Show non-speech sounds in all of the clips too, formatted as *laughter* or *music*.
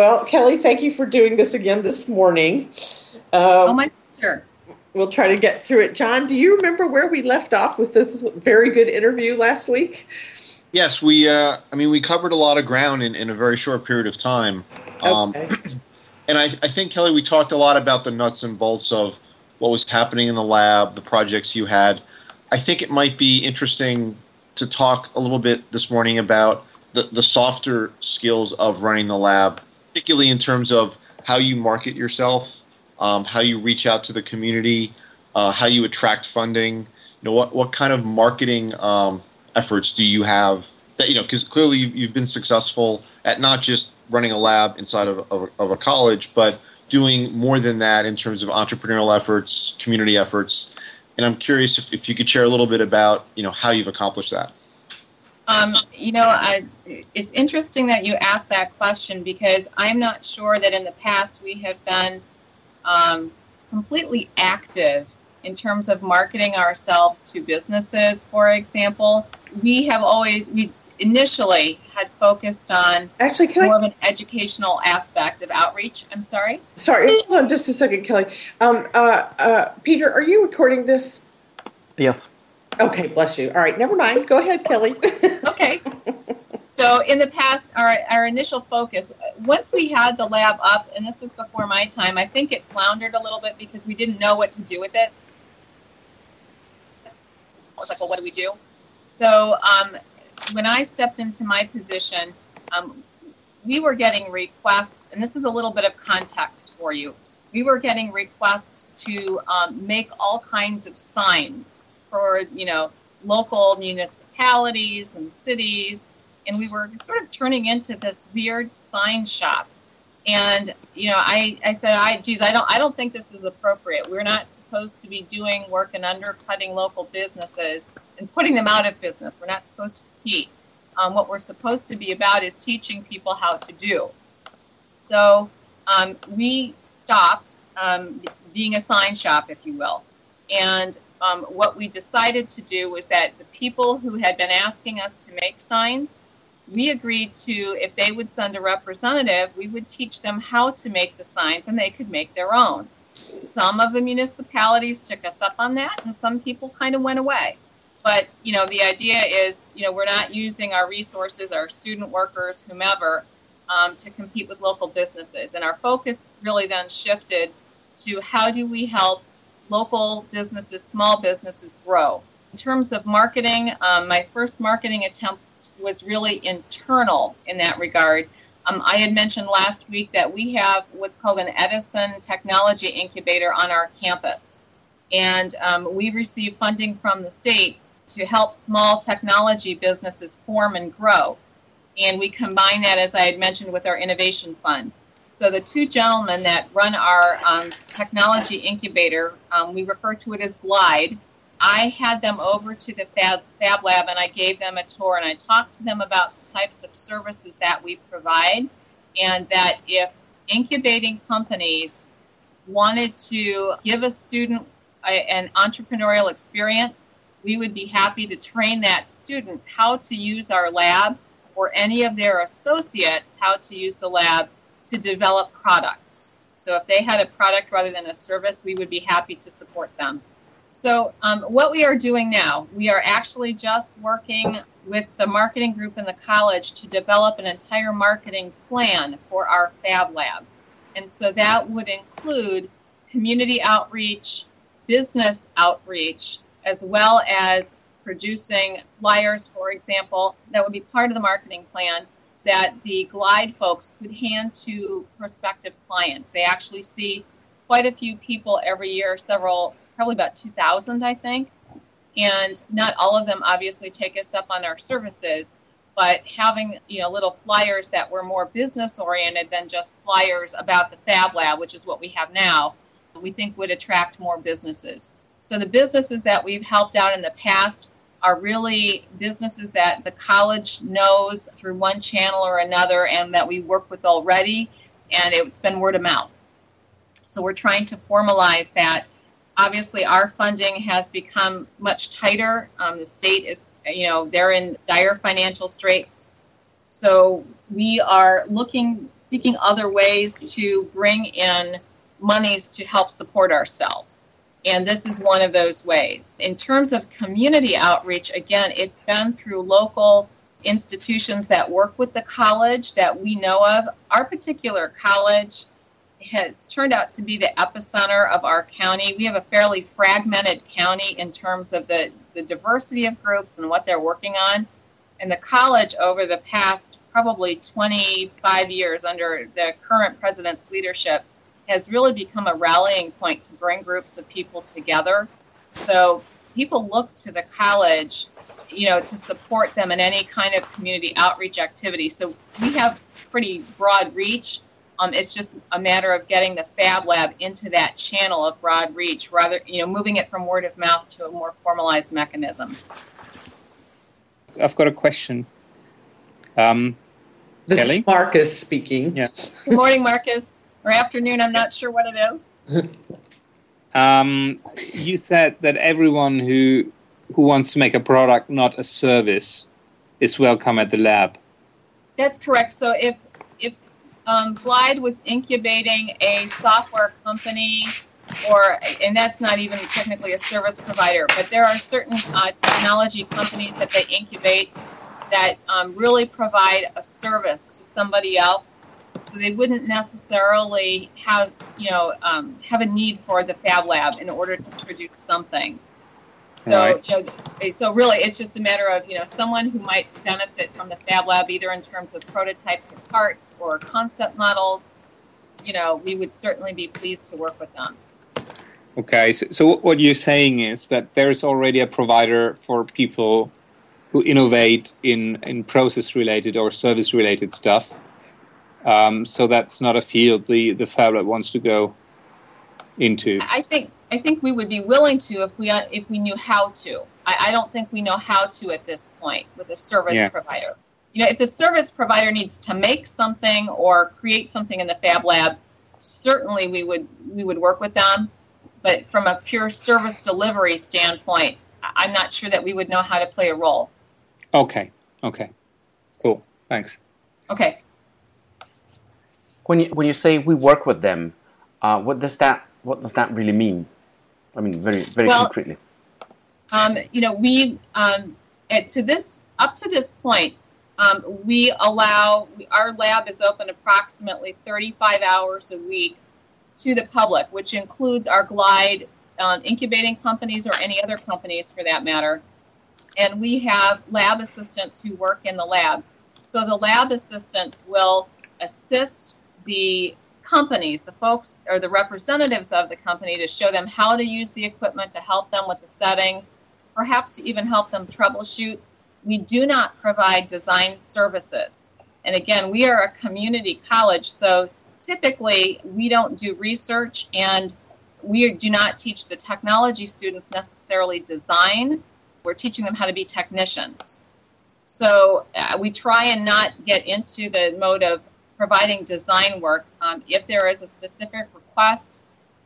Well, Kelly, thank you for doing this again this morning. Um, oh, my pleasure. We'll try to get through it. John, do you remember where we left off with this very good interview last week? Yes, we. Uh, I mean, we covered a lot of ground in, in a very short period of time. Um, okay. *clears throat* and I, I think Kelly, we talked a lot about the nuts and bolts of what was happening in the lab, the projects you had. I think it might be interesting to talk a little bit this morning about the, the softer skills of running the lab, particularly in terms of how you market yourself, um, how you reach out to the community, uh, how you attract funding. You know, what, what kind of marketing um, efforts do you have that, you know, because clearly you've been successful at not just running a lab inside of, of, of a college, but doing more than that in terms of entrepreneurial efforts, community efforts. And I'm curious if, if you could share a little bit about, you know, how you've accomplished that. Um, you know, I, it's interesting that you asked that question because I'm not sure that in the past we have been um, completely active in terms of marketing ourselves to businesses, for example. We have always, we initially had focused on actually can more I, of an educational aspect of outreach. I'm sorry. Sorry, hold on just a second, Kelly. Um, uh, uh, Peter, are you recording this? Yes. Okay, bless you. All right, never mind. Go ahead, Kelly. *laughs* okay. So in the past, our, our initial focus, once we had the lab up, and this was before my time, I think it floundered a little bit because we didn't know what to do with it. I was like, well, what do we do? So um, when I stepped into my position, um, we were getting requests, and this is a little bit of context for you. We were getting requests to um, make all kinds of signs for, you know, local municipalities and cities, and we were sort of turning into this weird sign shop. And you know, I, I said, I geez, I don't I don't think this is appropriate. We're not supposed to be doing work and undercutting local businesses and putting them out of business. We're not supposed to compete. Um, what we're supposed to be about is teaching people how to do. So um, we stopped um, being a sign shop, if you will. And um, what we decided to do was that the people who had been asking us to make signs, we agreed to, if they would send a representative, we would teach them how to make the signs and they could make their own. Some of the municipalities took us up on that, and some people kind of went away. But you know, the idea is, you know, we're not using our resources, our student workers, whomever, um, to compete with local businesses. And our focus really then shifted to how do we help local businesses, small businesses grow. In terms of marketing, um, my first marketing attempt was really internal in that regard. Um, I had mentioned last week that we have what's called an Edison Technology Incubator on our campus. And um, we receive funding from the state to help small technology businesses form and grow. And we combine that, as I had mentioned, with our innovation fund. So the two gentlemen that run our um, technology incubator, um, we refer to it as Glide. I had them over to the Fab, Fab Lab and I gave them a tour and I talked to them about the types of services that we provide and that if incubating companies wanted to give a student a, an entrepreneurial experience, we would be happy to train that student how to use our lab or any of their associates how to use the lab to develop products. So if they had a product rather than a service, we would be happy to support them. So um, what we are doing now, we are actually just working with the marketing group in the college to develop an entire marketing plan for our Fab Lab. And so that would include community outreach, business outreach, as well as producing flyers, for example, that would be part of the marketing plan that the Glide folks could hand to prospective clients. They actually see quite a few people every year, several, probably about 2,000, I think. And not all of them obviously take us up on our services, but having you know little flyers that were more business oriented than just flyers about the Fab Lab, which is what we have now, we think would attract more businesses. So the businesses that we've helped out in the past are really businesses that the college knows through one channel or another and that we work with already, and it's been word of mouth. So we're trying to formalize that. Obviously, our funding has become much tighter. Um, the state is, you know, they're in dire financial straits. So we are looking, seeking other ways to bring in monies to help support ourselves. And this is one of those ways. In terms of community outreach, again, it's been through local institutions that work with the college that we know of. Our particular college has turned out to be the epicenter of our county. We have a fairly fragmented county in terms of the, the diversity of groups and what they're working on. And the college, over the past probably 25 years under the current president's leadership, has really become a rallying point to bring groups of people together. So people look to the college, you know, to support them in any kind of community outreach activity. So we have pretty broad reach. Um, it's just a matter of getting the Fab Lab into that channel of broad reach, rather, you know, moving it from word of mouth to a more formalized mechanism. I've got a question. Um, This Kelly? is Marcus speaking. yes. Good morning, Marcus, or afternoon. I'm not sure what it is. Um, you said that everyone who who wants to make a product, not a service, is welcome at the lab. That's correct. So if if um, Glide was incubating a software company, or and that's not even technically a service provider, but there are certain uh, technology companies that they incubate that um, really provide a service to somebody else. So they wouldn't necessarily have you know um, have a need for the Fab Lab in order to produce something. So Right. you know, so really, it's just a matter of you know someone who might benefit from the Fab Lab either in terms of prototypes or parts or concept models. You know, we would certainly be pleased to work with them. Okay, so, so what you're saying is that there's already a provider for people who innovate in, in process related or service related stuff. Um, so that's not a field the, the Fab Lab wants to go into. I think I think we would be willing to if we if we knew how to. I, I don't think we know how to at this point with a service Yeah. provider. You know, if the service provider needs to make something or create something in the Fab Lab, certainly we would we would work with them. But from a pure service delivery standpoint, I'm not sure that we would know how to play a role. Okay, okay, cool, thanks. Okay. When you when you say we work with them, uh, what does that what does that really mean? I mean, very very Well- concretely. um, you know, we um, at, to this up to this point, um, we allow our lab is open approximately 35 hours a week to the public, which includes our Glide um, incubating companies or any other companies for that matter. And we have lab assistants who work in the lab. So the lab assistants will assist the companies, the folks or the representatives of the company to show them how to use the equipment, to help them with the settings, perhaps to even help them troubleshoot. We do not provide design services. And again, we are a community college, so typically we don't do research and we do not teach the technology students necessarily design. We're teaching them how to be technicians. So uh, we try and not get into the mode of providing design work. Um, if there is a specific request,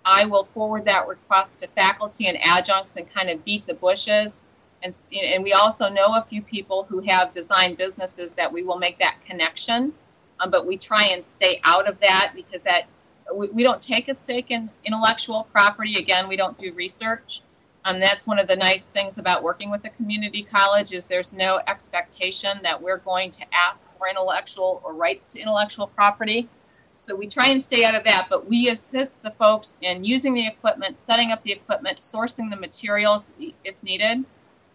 I will forward that request to faculty and adjuncts and kind of beat the bushes. And, and we also know a few people who have design businesses that we will make that connection. Um, but we try and stay out of that because that we, we don't take a stake in intellectual property. Again, we don't do research. Um, that's one of the nice things about working with a community college is there's no expectation that we're going to ask for intellectual or rights to intellectual property. So we try and stay out of that, but we assist the folks in using the equipment, setting up the equipment, sourcing the materials if needed, um,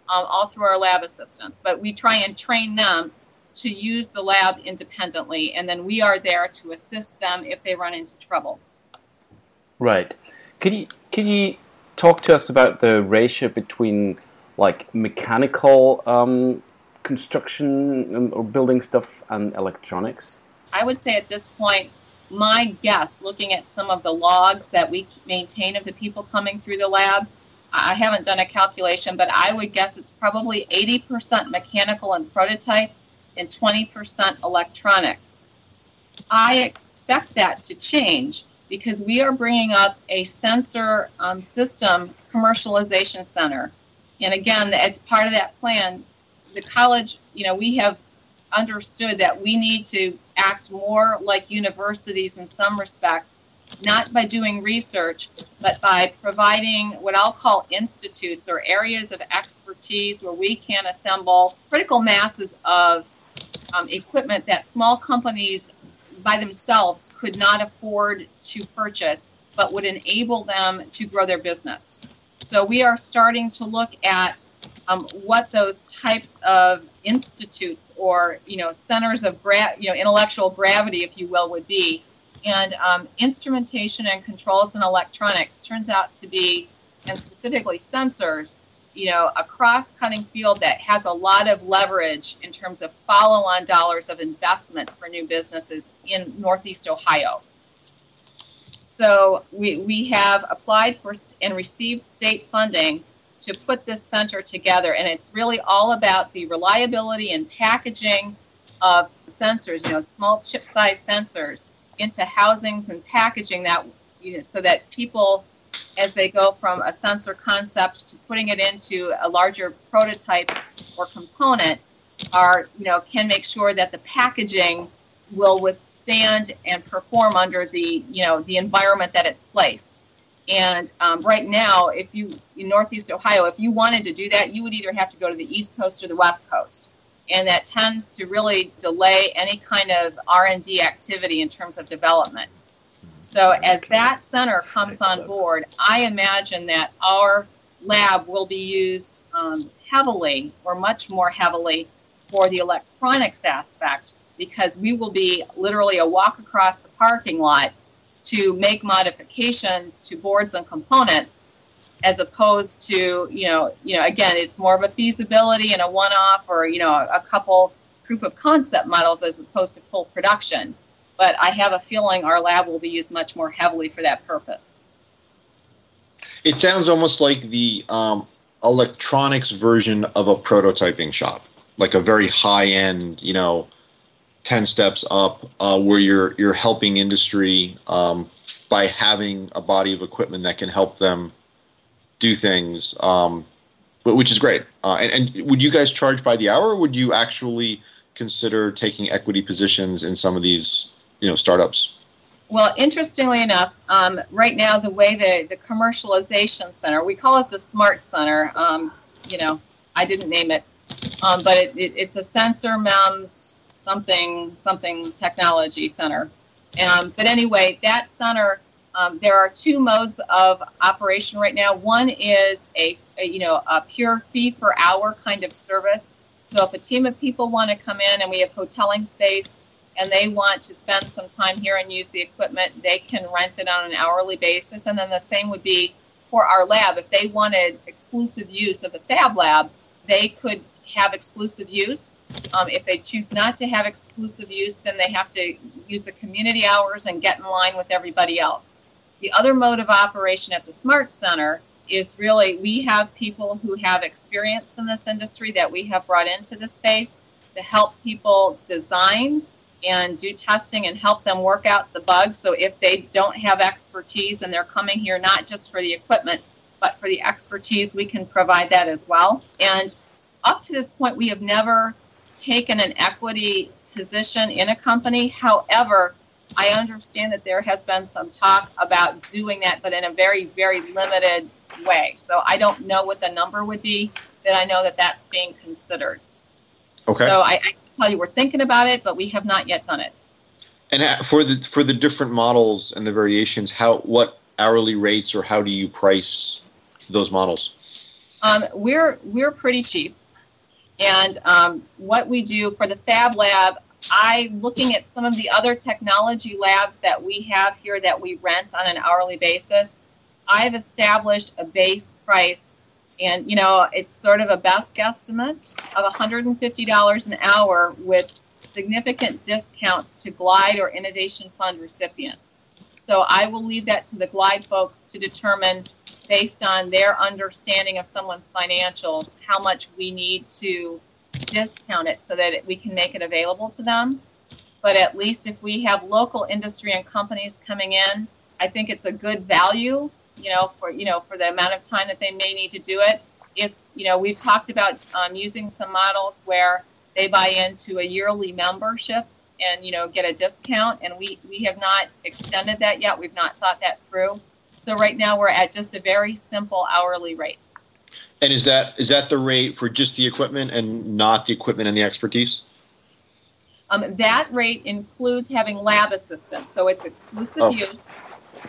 all through our lab assistants. But we try and train them to use the lab independently, and then we are there to assist them if they run into trouble. Right. Can you can you talk to us about the ratio between like mechanical um, construction um, or building stuff and electronics? I would say at this point, my guess, looking at some of the logs that we maintain of the people coming through the lab, I haven't done a calculation, but I would guess it's probably 80% mechanical and prototype and 20% electronics. I expect that to change because we are bringing up a sensor um, system commercialization center. And again, it's part of that plan. The college, you know, we have understood that we need to act more like universities in some respects, not by doing research, but by providing what I'll call institutes or areas of expertise where we can assemble critical masses of um, equipment that small companies by themselves could not afford to purchase, but would enable them to grow their business. So we are starting to look at um, what those types of institutes or you know centers of gra- you know intellectual gravity, if you will, would be. And um, instrumentation and controls and electronics turns out to be, and specifically sensors, you know, a cross-cutting field that has a lot of leverage in terms of follow-on dollars of investment for new businesses in Northeast Ohio. So we, we have applied for and received state funding to put this center together. And it's really all about the reliability and packaging of sensors, you know, small chip size sensors into housings and packaging that, you know, so that people, as they go from a sensor concept to putting it into a larger prototype or component, are, you know, can make sure that the packaging will withstand and perform under the, you know, the environment that it's placed. And um, right now, if you in Northeast Ohio, if you wanted to do that, you would either have to go to the East Coast or the West Coast, and that tends to really delay any kind of R and D activity in terms of development. So as that center comes on board, I imagine that our lab will be used um, heavily, or much more heavily, for the electronics aspect, because we will be literally a walk across the parking lot to make modifications to boards and components as opposed to you know you know again it's more of a feasibility and a one-off or you know a couple proof of concept models as opposed to full production but i have a feeling our lab will be used much more heavily for that purpose. It sounds almost like the um, electronics version of a prototyping shop like a very high end you know 10 steps up uh, where you're you're helping industry um, by having a body of equipment that can help them do things um, which is great. Uh, and, and, would you guys charge by the hour or would you actually consider taking equity positions in some of these you know startups well interestingly enough um, right now the way the, the commercialization center we call it the smart center um, you know i didn't name it um, but it, it, it's a sensor MEMS something something technology center. Um, but anyway, that center, um, there are two modes of operation right now. One is a, a, you know a pure fee for hour kind of service. So if a team of people want to come in and we have hoteling space and they want to spend some time here and use the equipment, they can rent it on an hourly basis. And then the same would be for our lab. If they wanted exclusive use of the Fab Lab, they could have exclusive use. Um, if they choose not to have exclusive use, then they have to use the community hours and get in line with everybody else. The other mode of operation at the Smart Center is really we have people who have experience in this industry that we have brought into the space to help people design and do testing and help them work out the bugs. So if they don't have expertise and they're coming here not just for the equipment, but for the expertise, we can provide that as well. And up to this point, we have never taken an equity position in a company. However, I understand that there has been some talk about doing that, but in a very, very limited way. So I don't know what the number would be, but I know that that's being considered. Okay. So I, tell you we're thinking about it, but we have not yet done it. And for the for the different models and the variations, how what hourly rates or how do you price those models? Um, we're we're pretty cheap. And um, what we do for the Fab Lab, I looking at some of the other technology labs that we have here that we rent on an hourly basis. I've established a base price, and you know it's sort of a best guesstimate of $150 an hour with significant discounts to Glide or Innovation Fund recipients. So I will leave that to the Glide folks to determine based on their understanding of someone's financials, how much we need to discount it so that we can make it available to them. But at least if we have local industry and companies coming in, I think it's a good value, you know, for you know for the amount of time that they may need to do it. If you know, we've talked about um, using some models where they buy into a yearly membership and you know get a discount and we we have not extended that yet we've not thought that through so right now we're at just a very simple hourly rate And is that is that the rate for just the equipment and not the equipment and the expertise? um, that rate includes having lab assistants so it's exclusive Oh. use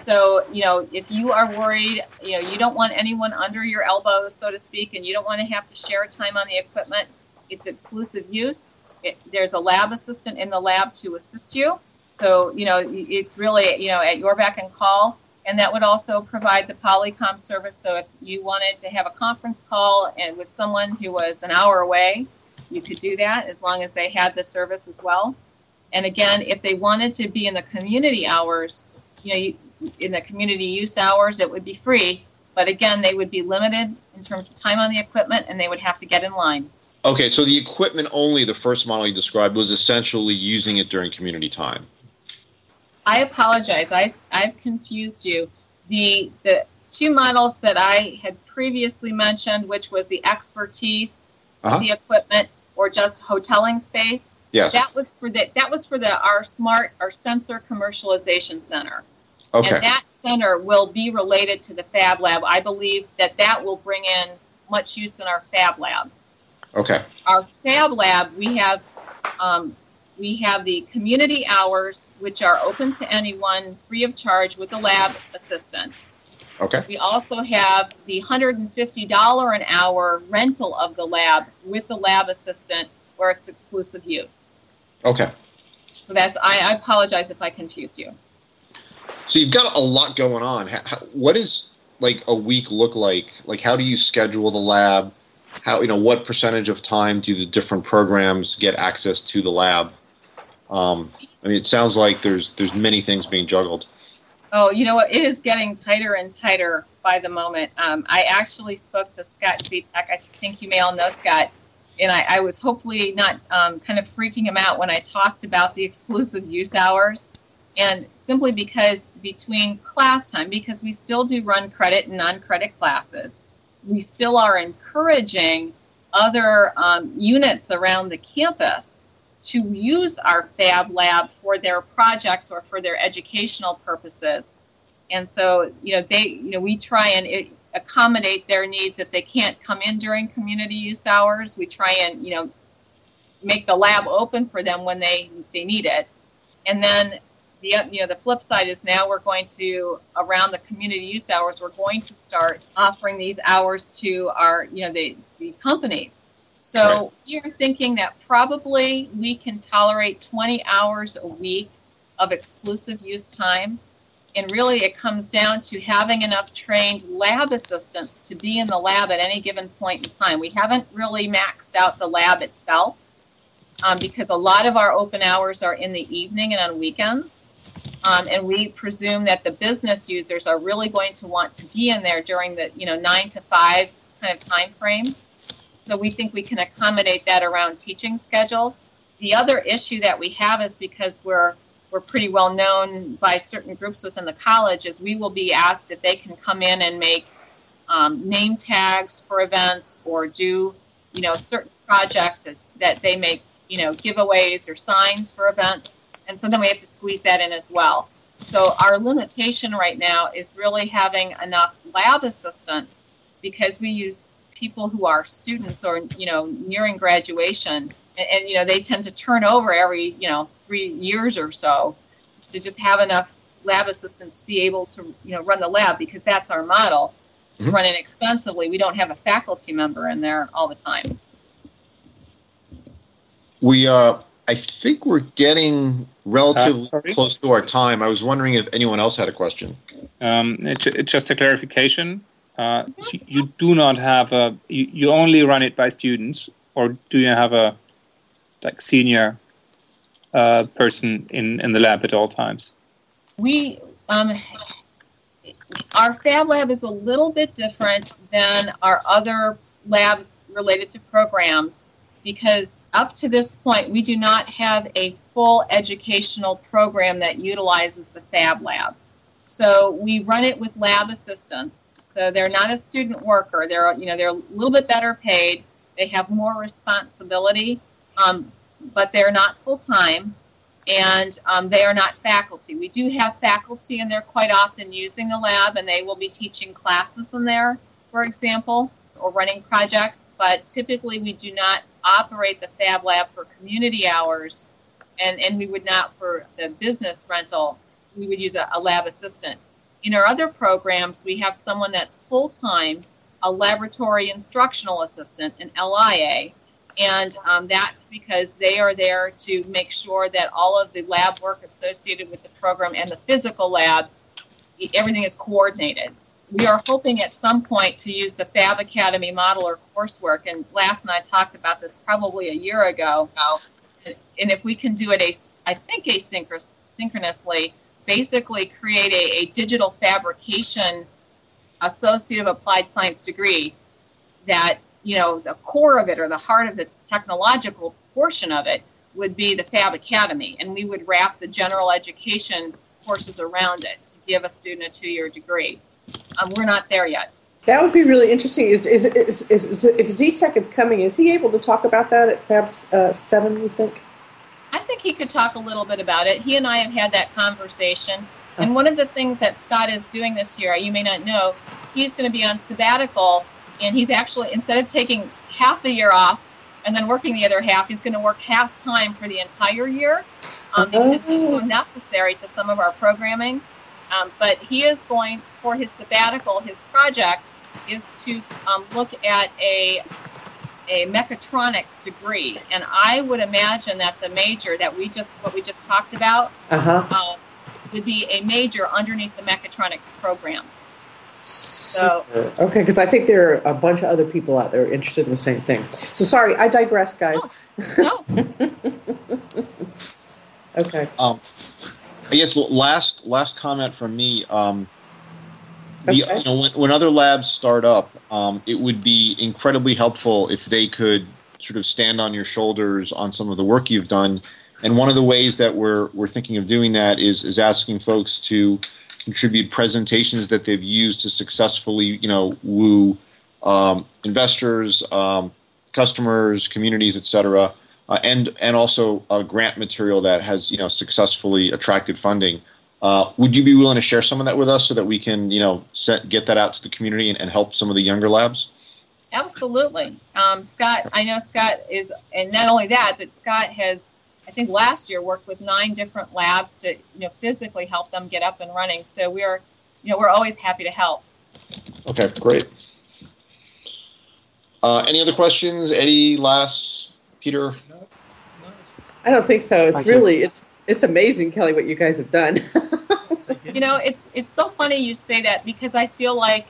so you know if you are worried you know you don't want anyone under your elbows so to speak and you don't want to have to share time on the equipment it's exclusive use. It, there's a lab assistant in the lab to assist you. So you know it's really you know at your beck and call and that would also provide the polycom service. So if you wanted to have a conference call and with someone who was an hour away you could do that as long as they had the service as well. And again if they wanted to be in the community hours you know you, in the community use hours it would be free but again they would be limited in terms of time on the equipment and they would have to get in line Okay, so the equipment only, the first model you described, was essentially using it during community time. I apologize. I I've confused you. The the two models that I had previously mentioned, which was the expertise, Uh-huh. the equipment, or just hoteling space, Yes. that was for the that was for the our smart our sensor commercialization center. Okay. And that center will be related to the Fab Lab. I believe that that will bring in much use in our Fab Lab Okay. our Fab Lab, we have um, we have the community hours, which are open to anyone, free of charge, with a lab assistant. Okay. We also have the $150 an hour rental of the lab with the lab assistant, where it's exclusive use. Okay. So that's I, I apologize if I confuse you. So you've got a lot going on. How, what does like a week look like? Like, how do you schedule the lab? How you know what percentage of time do the different programs get access to the lab? Um, I mean, it sounds like there's there's many things being juggled. Oh, you know what? It is getting tighter and tighter by the moment. Um, I actually spoke to Scott Zitek. I think you may all know Scott. And I, I was hopefully not um, kind of freaking him out when I talked about the exclusive use hours. And simply because between class time, because we still do run credit and non credit classes, we still are encouraging other um, units around the campus to use our fab lab for their projects or for their educational purposes and so you know they you know we try and it, accommodate their needs if they can't come in during community use hours. We try and you know make the lab open for them when they they need it. And then the you know the flip side is now we're going to around the community use hours we're going to start offering these hours to our you know the the companies. So we're thinking that probably we can tolerate 20 hours a week of exclusive use time. And really, it comes down to having enough trained lab assistants to be in the lab at any given point in time. We haven't really maxed out the lab itself um, because a lot of our open hours are in the evening and on weekends. Um, and we presume that the business users are really going to want to be in there during the you know nine to five kind of time frame. So we think we can accommodate that around teaching schedules. The other issue that we have is because we're we're pretty well known by certain groups within the college is we will be asked if they can come in and make um, name tags for events or do you know certain projects as, that they make you know giveaways or signs for events. And so then we have to squeeze that in as well. So our limitation right now is really having enough lab assistants because we use people who are students or you know nearing graduation and, and, you know they tend to turn over every you know three years or so to just have enough lab assistants to be able to you know run the lab because that's our model to Mhm. run inexpensively we don't have a faculty member in there all the time We, uh, I think we're getting relatively Uh, close to our time. I was wondering if anyone else had a question. Um, it, it- just a clarification. Uh, so you do not have a. You, you only run it by students, or do you have a like senior uh, person in in the lab at all times? we um, our fab lab is a little bit different than our other labs related to programs because up to this point we do not have a full educational program that utilizes the fab lab. So we run it with lab assistants. So they're not a student worker. They're you know they're a little bit better paid. They have more responsibility um, but they're not full time and um, they are not faculty. We do have faculty, and they're quite often using the lab, and they will be teaching classes in there, for example, or running projects. But typically, we do not operate the Fab Lab for community hours, and, and we would not for the business rental. We would use a, a lab assistant. In our other programs, we have someone that's full time, a laboratory instructional assistant, an LIA, and um, that's because they are there to make sure that all of the lab work associated with the program and the physical lab, everything is coordinated. We are hoping at some point to use the Fab Academy model or coursework, and Lass and I talked about this probably a year ago. And if we can do it, a, I think asynchronously, basically create a, a digital fabrication associate of applied science degree that you know, the core of it or the heart of the technological portion of it would be the Fab Academy, and we would wrap the general education courses around it to give a student a two-year degree. Um, we're not there yet. That would be really interesting. Is, is, is, is if Zitek is coming, is he able to talk about that at Fab uh, Seven? You think? I think he could talk a little bit about it. He and I have had that conversation. And one of the things that Scott is doing this year, you may not know, he's going to be on sabbatical and he's actually instead of taking half the year off and then working the other half, he's going to work half time for the entire year um, because it's so oh. necessary to some of our programming. Um, but he is going for his sabbatical. His project is to um, look at a a mechatronics degree, and I would imagine that the major that we just what we just talked about uh-huh. uh, would be a major underneath the mechatronics program. So okay, because I think there are a bunch of other people out there interested in the same thing. So sorry, I digress, guys. Oh, no. *laughs* okay. Um, I guess last last comment from me. Um, the, okay. you know, when, when other labs start up, um, it would be incredibly helpful if they could sort of stand on your shoulders on some of the work you've done. And one of the ways that we're we're thinking of doing that is is asking folks to contribute presentations that they've used to successfully, you know, woo um, investors, um, customers, communities, etc., uh, and and also a grant material that has you know successfully attracted funding. Uh, would you be willing to share some of that with us so that we can you know set, get that out to the community and, and help some of the younger labs? Absolutely, um, Scott. I know Scott is, and not only that, but Scott has I think last year worked with nine different labs to you know physically help them get up and running. So we're you know we're always happy to help. Okay, great. Uh, any other questions, Eddie, Lass, Peter? I don't think so. It's really it's it's amazing, Kelly, what you guys have done. *laughs* you know, it's it's so funny you say that because I feel like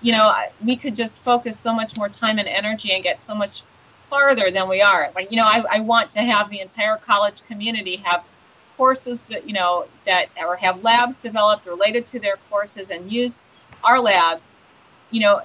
you know we could just focus so much more time and energy and get so much farther than we are. Like, you know, I, I want to have the entire college community have courses, to, you know, that or have labs developed related to their courses and use our lab, you know,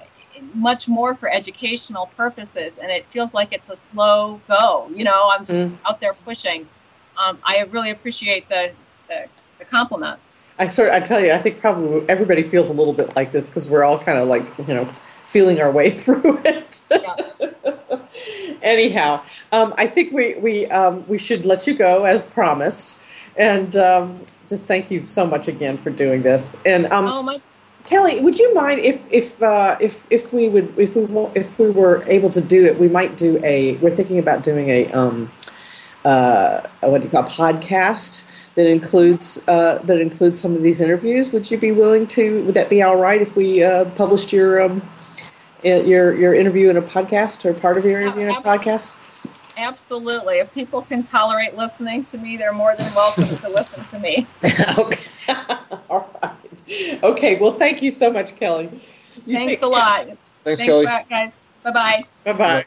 much more for educational purposes. And it feels like it's a slow go. You know, I'm just mm. out there pushing. Um, I really appreciate the, the, the compliment. I sort of, I tell you, I think probably everybody feels a little bit like this because we're all kind of like, you know, feeling our way *laughs* through it. Yeah. *laughs* Anyhow, um, I think we we um, we should let you go as promised, and um, just thank you so much again for doing this. And um, oh my. Kelly, would you mind if if uh, if if we would if we if we were able to do it, we might do a. We're thinking about doing a um, uh, what do you call a podcast that includes uh, that includes some of these interviews. Would you be willing to? Would that be all right if we uh, published your um, your your interview in a podcast or part of your interview in a podcast? Absolutely. If people can tolerate listening to me, they're more than welcome to listen to me. *laughs* okay. *laughs* All right. Okay. Well, thank you so much, Kelly. You Thanks a lot. Thanks, Thanks Kelly. guys. Bye bye. Bye bye.